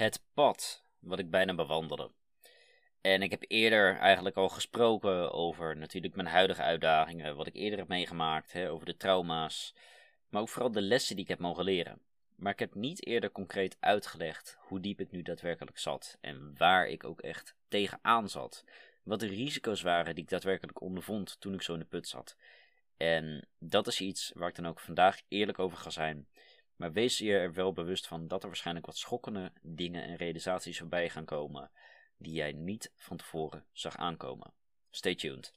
het pad wat ik bijna bewandelde. En ik heb eerder eigenlijk al gesproken over natuurlijk mijn huidige uitdagingen, wat ik eerder heb meegemaakt, hè, over de trauma's, maar ook vooral de lessen die ik heb mogen leren. Maar ik heb niet eerder concreet uitgelegd hoe diep ik nu daadwerkelijk zat en waar ik ook echt tegenaan zat. Wat de risico's waren die ik daadwerkelijk ondervond toen ik zo in de put zat. En dat is iets waar ik dan ook vandaag eerlijk over ga zijn. Maar wees je er wel bewust van dat er waarschijnlijk wat schokkende dingen en realisaties voorbij gaan komen die jij niet van tevoren zag aankomen. Stay tuned.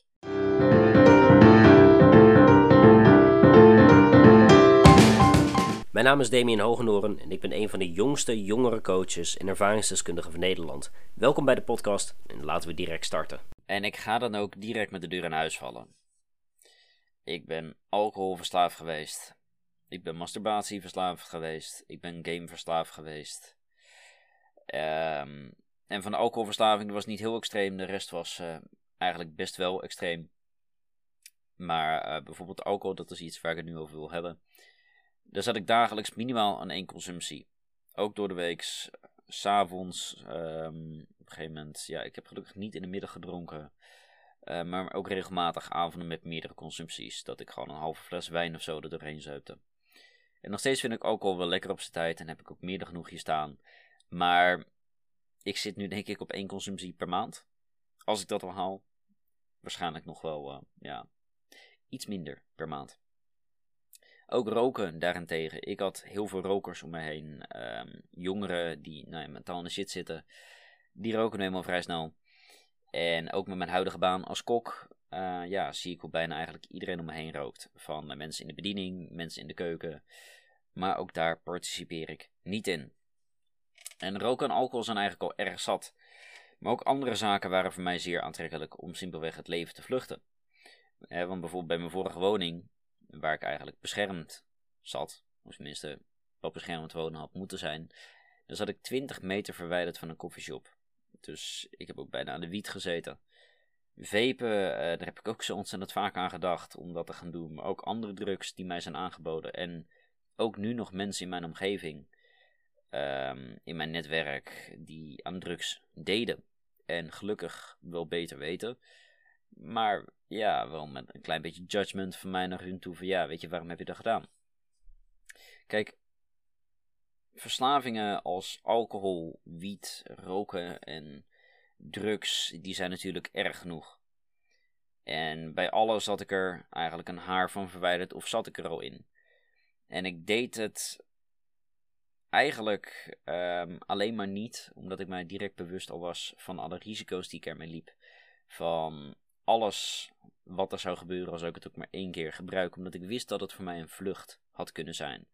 Mijn naam is Damien Hogenoren en ik ben een van de jongste jongere coaches en ervaringsdeskundigen van Nederland. Welkom bij de podcast en laten we direct starten. En ik ga dan ook direct met de deur in huis vallen. Ik ben alcoholverslaafd geweest. Ik ben masturbatieverslaafd geweest. Ik ben gameverslaafd geweest. Um, en van de alcoholverslaving was niet heel extreem. De rest was uh, eigenlijk best wel extreem. Maar uh, bijvoorbeeld alcohol, dat is iets waar ik het nu over wil hebben. Daar zat ik dagelijks minimaal aan één consumptie. Ook door de week, s'avonds. Um, op een gegeven moment, ja, ik heb gelukkig niet in de middag gedronken. Uh, maar ook regelmatig avonden met meerdere consumpties. Dat ik gewoon een halve fles wijn of zo er doorheen zuipte. En nog steeds vind ik alcohol wel lekker op zijn tijd. En heb ik ook meer genoeg hier staan. Maar ik zit nu denk ik op één consumptie per maand. Als ik dat al haal. Waarschijnlijk nog wel, uh, ja, iets minder per maand. Ook roken daarentegen. Ik had heel veel rokers om me heen. Um, jongeren die nou, mentaal in de shit zitten. Die roken nu helemaal vrij snel. En ook met mijn huidige baan als kok. Uh, ja, zie ik hoe bijna eigenlijk iedereen om me heen rookt. Van uh, mensen in de bediening, mensen in de keuken. Maar ook daar participeer ik niet in. En roken en alcohol zijn eigenlijk al erg zat. Maar ook andere zaken waren voor mij zeer aantrekkelijk om simpelweg het leven te vluchten. Eh, want bijvoorbeeld bij mijn vorige woning, waar ik eigenlijk beschermd zat, of tenminste op beschermd wonen had moeten zijn, dan zat ik 20 meter verwijderd van een koffieshop. Dus ik heb ook bijna aan de wiet gezeten. Vapen, eh, daar heb ik ook zo ontzettend vaak aan gedacht om dat te gaan doen. Maar ook andere drugs die mij zijn aangeboden. En ook nu nog mensen in mijn omgeving um, in mijn netwerk die aan drugs deden. En gelukkig wel beter weten. Maar ja, wel met een klein beetje judgment van mij naar hun toe. Van ja, weet je, waarom heb je dat gedaan? Kijk, verslavingen als alcohol, wiet, roken en drugs, die zijn natuurlijk erg genoeg. En bij alles zat ik er eigenlijk een haar van verwijderd of zat ik er al in. En ik deed het eigenlijk um, alleen maar niet, omdat ik mij direct bewust al was van alle risico's die ik ermee liep. Van alles wat er zou gebeuren als ik het ook maar één keer gebruik, omdat ik wist dat het voor mij een vlucht had kunnen zijn.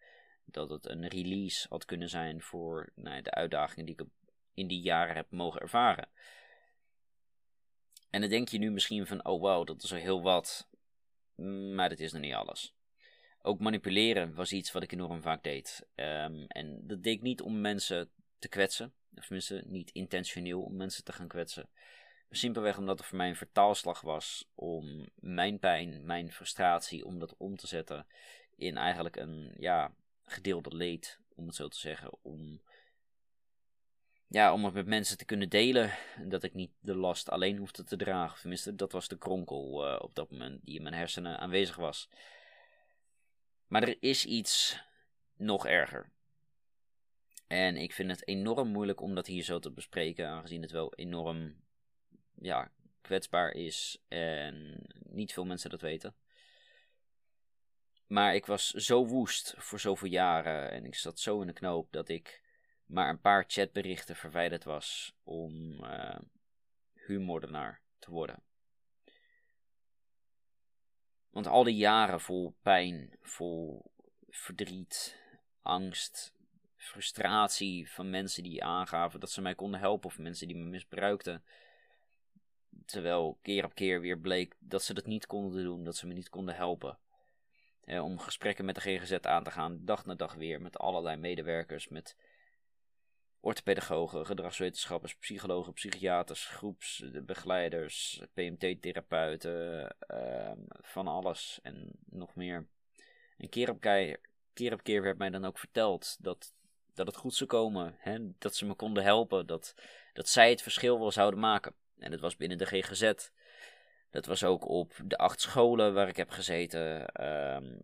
Dat het een release had kunnen zijn voor nou, de uitdagingen die ik in die jaren heb mogen ervaren. En dan denk je nu misschien van, oh wow, dat is al heel wat. Maar dat is nog niet alles. Ook manipuleren was iets wat ik enorm vaak deed. Um, en dat deed ik niet om mensen te kwetsen. Of tenminste, niet intentioneel om mensen te gaan kwetsen. Simpelweg omdat het voor mij een vertaalslag was om mijn pijn, mijn frustratie, om dat om te zetten in eigenlijk een ja, gedeelde leed, om het zo te zeggen. Om, ja, om het met mensen te kunnen delen. Dat ik niet de last alleen hoefde te dragen. Tenminste, dat was de kronkel uh, op dat moment die in mijn hersenen aanwezig was. Maar er is iets nog erger. En ik vind het enorm moeilijk om dat hier zo te bespreken, aangezien het wel enorm ja, kwetsbaar is en niet veel mensen dat weten. Maar ik was zo woest voor zoveel jaren en ik zat zo in de knoop dat ik maar een paar chatberichten verwijderd was om uh, huurmoordenaar te worden. Want al die jaren vol pijn, vol verdriet, angst, frustratie van mensen die aangaven dat ze mij konden helpen of mensen die me misbruikten. Terwijl keer op keer weer bleek dat ze dat niet konden doen, dat ze me niet konden helpen. om gesprekken met de GGZ aan te gaan, dag na dag weer, met allerlei medewerkers, met orthopedagogen, gedragswetenschappers, psychologen, psychiaters, groepsbegeleiders, PMT-therapeuten, ehm, van alles en nog meer. En keer op keer, keer op keer werd mij dan ook verteld dat dat het goed zou komen. Hè? Dat ze me konden helpen. Dat, dat zij het verschil wel zouden maken. En dat was binnen de GGZ. Dat was ook op de acht scholen waar ik heb gezeten. Ehm,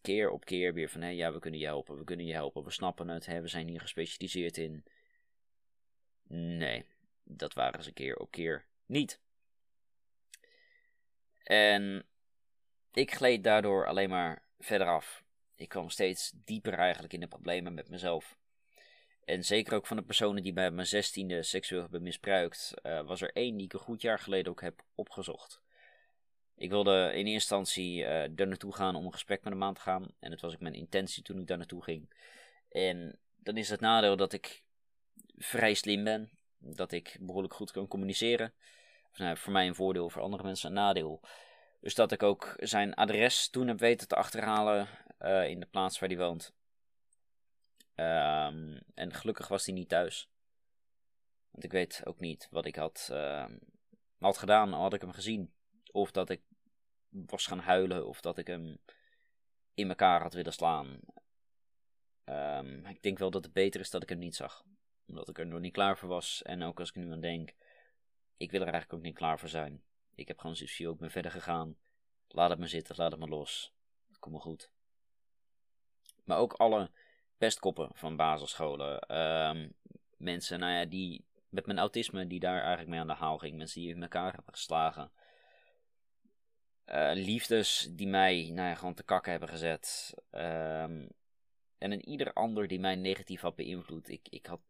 keer op keer weer van, hé, ja, we kunnen je helpen, we kunnen je helpen, we snappen het, hè, we zijn hier gespecialiseerd in. Nee, dat waren ze keer op keer niet. En ik gleed daardoor alleen maar verder af. Ik kwam steeds dieper eigenlijk in de problemen met mezelf. En zeker ook van de personen die bij mijn zestiende seksueel hebben misbruikt, uh, was er één die ik een goed jaar geleden ook heb opgezocht. Ik wilde in eerste instantie uh, daar naartoe gaan om een gesprek met hem aan te gaan. En dat was ook mijn intentie toen ik daar naartoe ging. En dan is het nadeel dat ik vrij slim ben. Dat ik behoorlijk goed kan communiceren. Of, nou, voor mij een voordeel, voor andere mensen een nadeel. Dus dat ik ook zijn adres toen heb weten te achterhalen uh, in de plaats waar hij woont. Um, en gelukkig was hij niet thuis. Want ik weet ook niet wat ik had, uh, had gedaan, had ik hem gezien. Of dat ik was gaan huilen, of dat ik hem in elkaar had willen slaan. Um, ik denk wel dat het beter is dat ik hem niet zag. Omdat ik er nog niet klaar voor was. En ook als ik nu aan denk, ik wil er eigenlijk ook niet klaar voor zijn. Ik heb gewoon zoiets ook ben verder gegaan. Laat het me zitten, laat het me los. Kom maar goed. Maar ook alle pestkoppen van basisscholen. Um, mensen nou ja, die met mijn autisme, die daar eigenlijk mee aan de haal ging. Mensen die in elkaar hebben geslagen. Uh, liefdes die mij nou ja, gewoon te kakken hebben gezet. Um, en een ieder ander die mij negatief had beïnvloed. Ik, ik had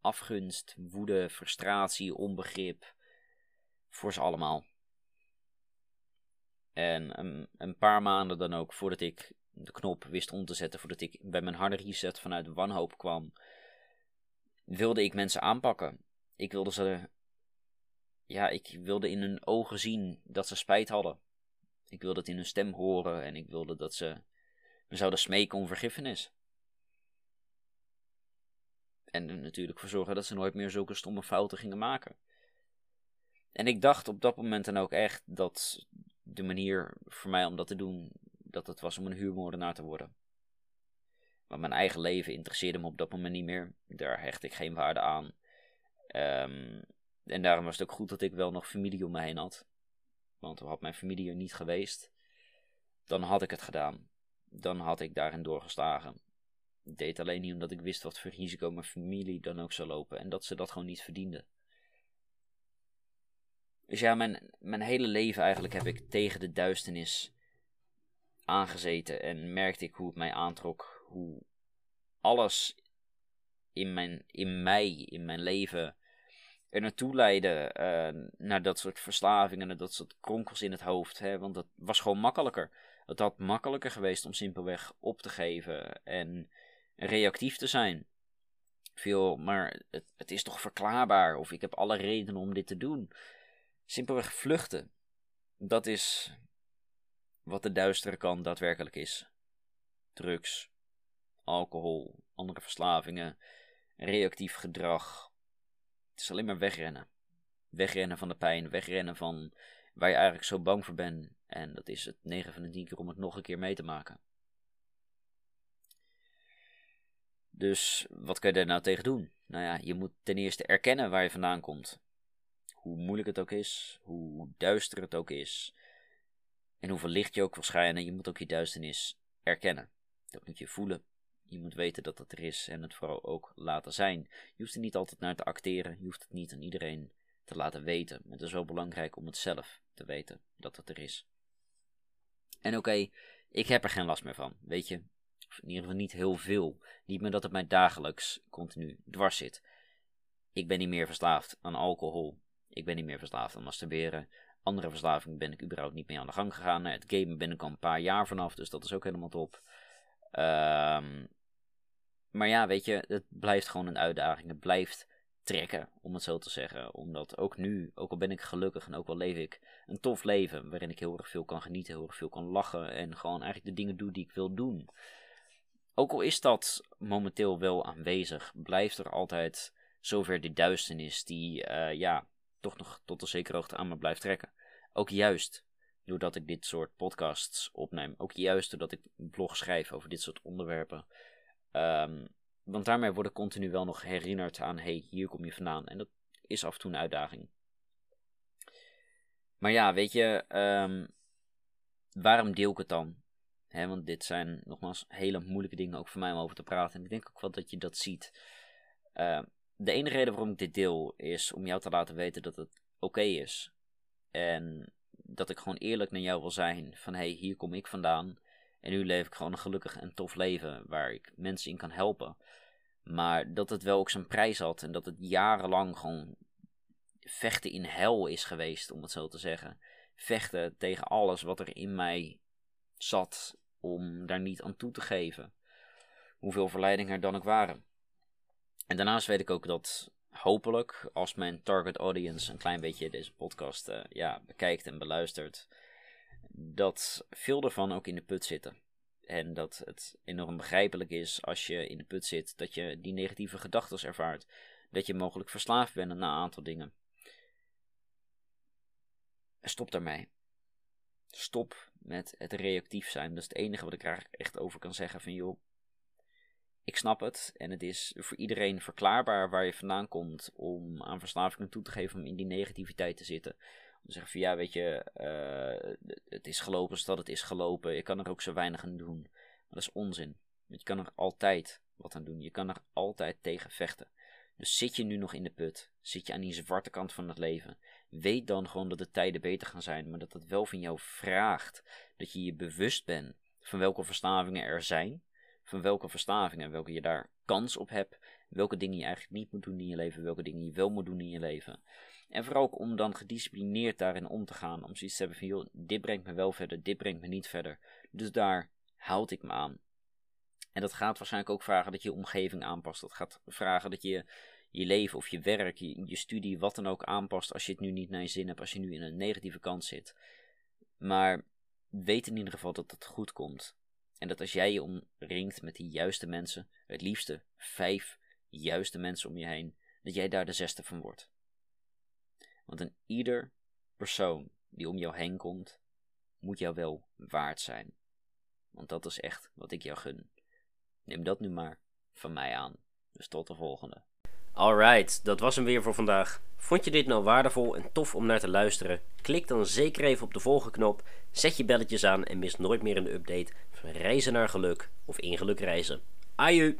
afgunst, woede, frustratie, onbegrip. Voor ze allemaal. En een, een paar maanden dan ook voordat ik de knop wist om te zetten, voordat ik bij mijn harde reset vanuit wanhoop kwam, wilde ik mensen aanpakken. Ik wilde ze. Ja, ik wilde in hun ogen zien dat ze spijt hadden. Ik wilde het in hun stem horen en ik wilde dat ze me zouden smeken om vergiffenis. En er natuurlijk voor zorgen dat ze nooit meer zulke stomme fouten gingen maken. En ik dacht op dat moment dan ook echt dat de manier voor mij om dat te doen, dat het was om een huurmoordenaar te worden. Maar mijn eigen leven interesseerde me op dat moment niet meer. Daar hecht ik geen waarde aan. Um, en daarom was het ook goed dat ik wel nog familie om me heen had. Want had mijn familie er niet geweest, dan had ik het gedaan. Dan had ik daarin doorgeslagen. Ik deed alleen niet omdat ik wist wat voor risico mijn familie dan ook zou lopen. En dat ze dat gewoon niet verdienden. Dus ja, mijn, mijn hele leven eigenlijk heb ik tegen de duisternis aangezeten. En merkte ik hoe het mij aantrok. Hoe alles in, mijn, in mij, in mijn leven, er naartoe leidde. Uh, naar dat soort verslavingen, naar dat soort kronkels in het hoofd. Hè? Want dat was gewoon makkelijker. Het had makkelijker geweest om simpelweg op te geven en reactief te zijn. Veel, maar het, het is toch verklaarbaar. Of ik heb alle redenen om dit te doen. Simpelweg vluchten. Dat is wat de duistere kant daadwerkelijk is. Drugs, alcohol, andere verslavingen, reactief gedrag. Het is alleen maar wegrennen. Wegrennen van de pijn, wegrennen van waar je eigenlijk zo bang voor bent. En dat is het 9 van de 10 keer om het nog een keer mee te maken. Dus wat kun je daar nou tegen doen? Nou ja, je moet ten eerste erkennen waar je vandaan komt. Hoe moeilijk het ook is, hoe duister het ook is. En hoeveel licht je ook wil schijnen, je moet ook je duisternis erkennen. Dat moet je voelen. Je moet weten dat het er is en het vooral ook laten zijn. Je hoeft er niet altijd naar te acteren, je hoeft het niet aan iedereen te laten weten. Het is wel belangrijk om het zelf te weten dat het er is. En oké, ik heb er geen last meer van, weet je. In ieder geval niet heel veel. Niet meer dat het mij dagelijks continu dwars zit. Ik ben niet meer verslaafd aan alcohol. Ik ben niet meer verslaafd aan masturberen. Andere verslaving ben ik überhaupt niet mee aan de gang gegaan. Het gamen ben ik al een paar jaar vanaf, dus dat is ook helemaal top. Um, maar ja, weet je, het blijft gewoon een uitdaging. Het blijft trekken, om het zo te zeggen. Omdat ook nu, ook al ben ik gelukkig en ook al leef ik een tof leven, waarin ik heel erg veel kan genieten, heel erg veel kan lachen en gewoon eigenlijk de dingen doe die ik wil doen. Ook al is dat momenteel wel aanwezig, blijft er altijd zover die duisternis die, uh, ja, toch nog tot een zekere hoogte aan me blijft trekken. Ook juist doordat ik dit soort podcasts opneem. Ook juist doordat ik blog schrijf over dit soort onderwerpen. Um, want daarmee word ik continu wel nog herinnerd aan: hey, hier kom je vandaan. En dat is af en toe een uitdaging. Maar ja, weet je, ehm, waarom deel ik het dan? want dit zijn nogmaals hele moeilijke dingen ook voor mij om over te praten. En ik denk ook wel dat je dat ziet. Uh, de enige reden waarom ik dit deel is om jou te laten weten dat het oké is. En dat ik gewoon eerlijk naar jou wil zijn. Van hé, hey, hier kom ik vandaan. En nu leef ik gewoon een gelukkig en tof leven waar ik mensen in kan helpen. Maar dat het wel ook zijn prijs had en dat het jarenlang gewoon vechten in hel is geweest, om het zo te zeggen. Vechten tegen alles wat er in mij zat om daar niet aan toe te geven. Hoeveel verleidingen er dan ook waren. En daarnaast weet ik ook dat hopelijk, als mijn target audience een klein beetje deze podcast uh, ja, bekijkt en beluistert, dat veel ervan ook in de put zitten. En dat het enorm begrijpelijk is als je in de put zit, dat je die negatieve gedachten ervaart. Dat je mogelijk verslaafd bent aan een aantal dingen. Stop daarmee. Stop met het reactief zijn. Dat is het enige wat ik er echt over kan zeggen. Van joh, ik snap het. En het is voor iedereen verklaarbaar waar je vandaan komt om aan verslavingen toe te geven om in die negativiteit te zitten. Zeggen van ja, weet je, uh, het is gelopen zodat het is gelopen. Je kan er ook zo weinig aan doen. Dat is onzin. Want je kan er altijd wat aan doen. Je kan er altijd tegen vechten. Dus zit je nu nog in de put, zit je aan die zwarte kant van het leven, weet dan gewoon dat de tijden beter gaan zijn, maar dat het wel van jou vraagt dat je je bewust bent van welke verslavingen er zijn, van welke verslavingen, welke je daar kans op hebt, welke dingen je eigenlijk niet moet doen in je leven, welke dingen je wel moet doen in je leven. En vooral ook om dan gedisciplineerd daarin om te gaan, om zoiets te hebben van joh, dit brengt me wel verder, dit brengt me niet verder. Dus daar houd ik me aan. En dat gaat waarschijnlijk ook vragen dat je je omgeving aanpast. Dat gaat vragen dat je je leven of je werk, je, je studie, wat dan ook aanpast als je het nu niet naar je zin hebt, als je nu in een negatieve kant zit. Maar weet in ieder geval dat het goed komt. En dat als jij je omringt met die juiste mensen, het liefste vijf juiste mensen om je heen, dat jij daar de zesde van wordt. Want een ieder persoon die om jou heen komt, moet jou wel waard zijn. Want dat is echt wat ik jou gun. Neem dat nu maar van mij aan. Dus tot de volgende. Alright, dat was hem weer voor vandaag. Vond je dit nou waardevol en tof om naar te luisteren? Klik dan zeker even op de volgende knop, zet je belletjes aan en mis nooit meer een update van reizen naar geluk of in geluk reizen. Aju!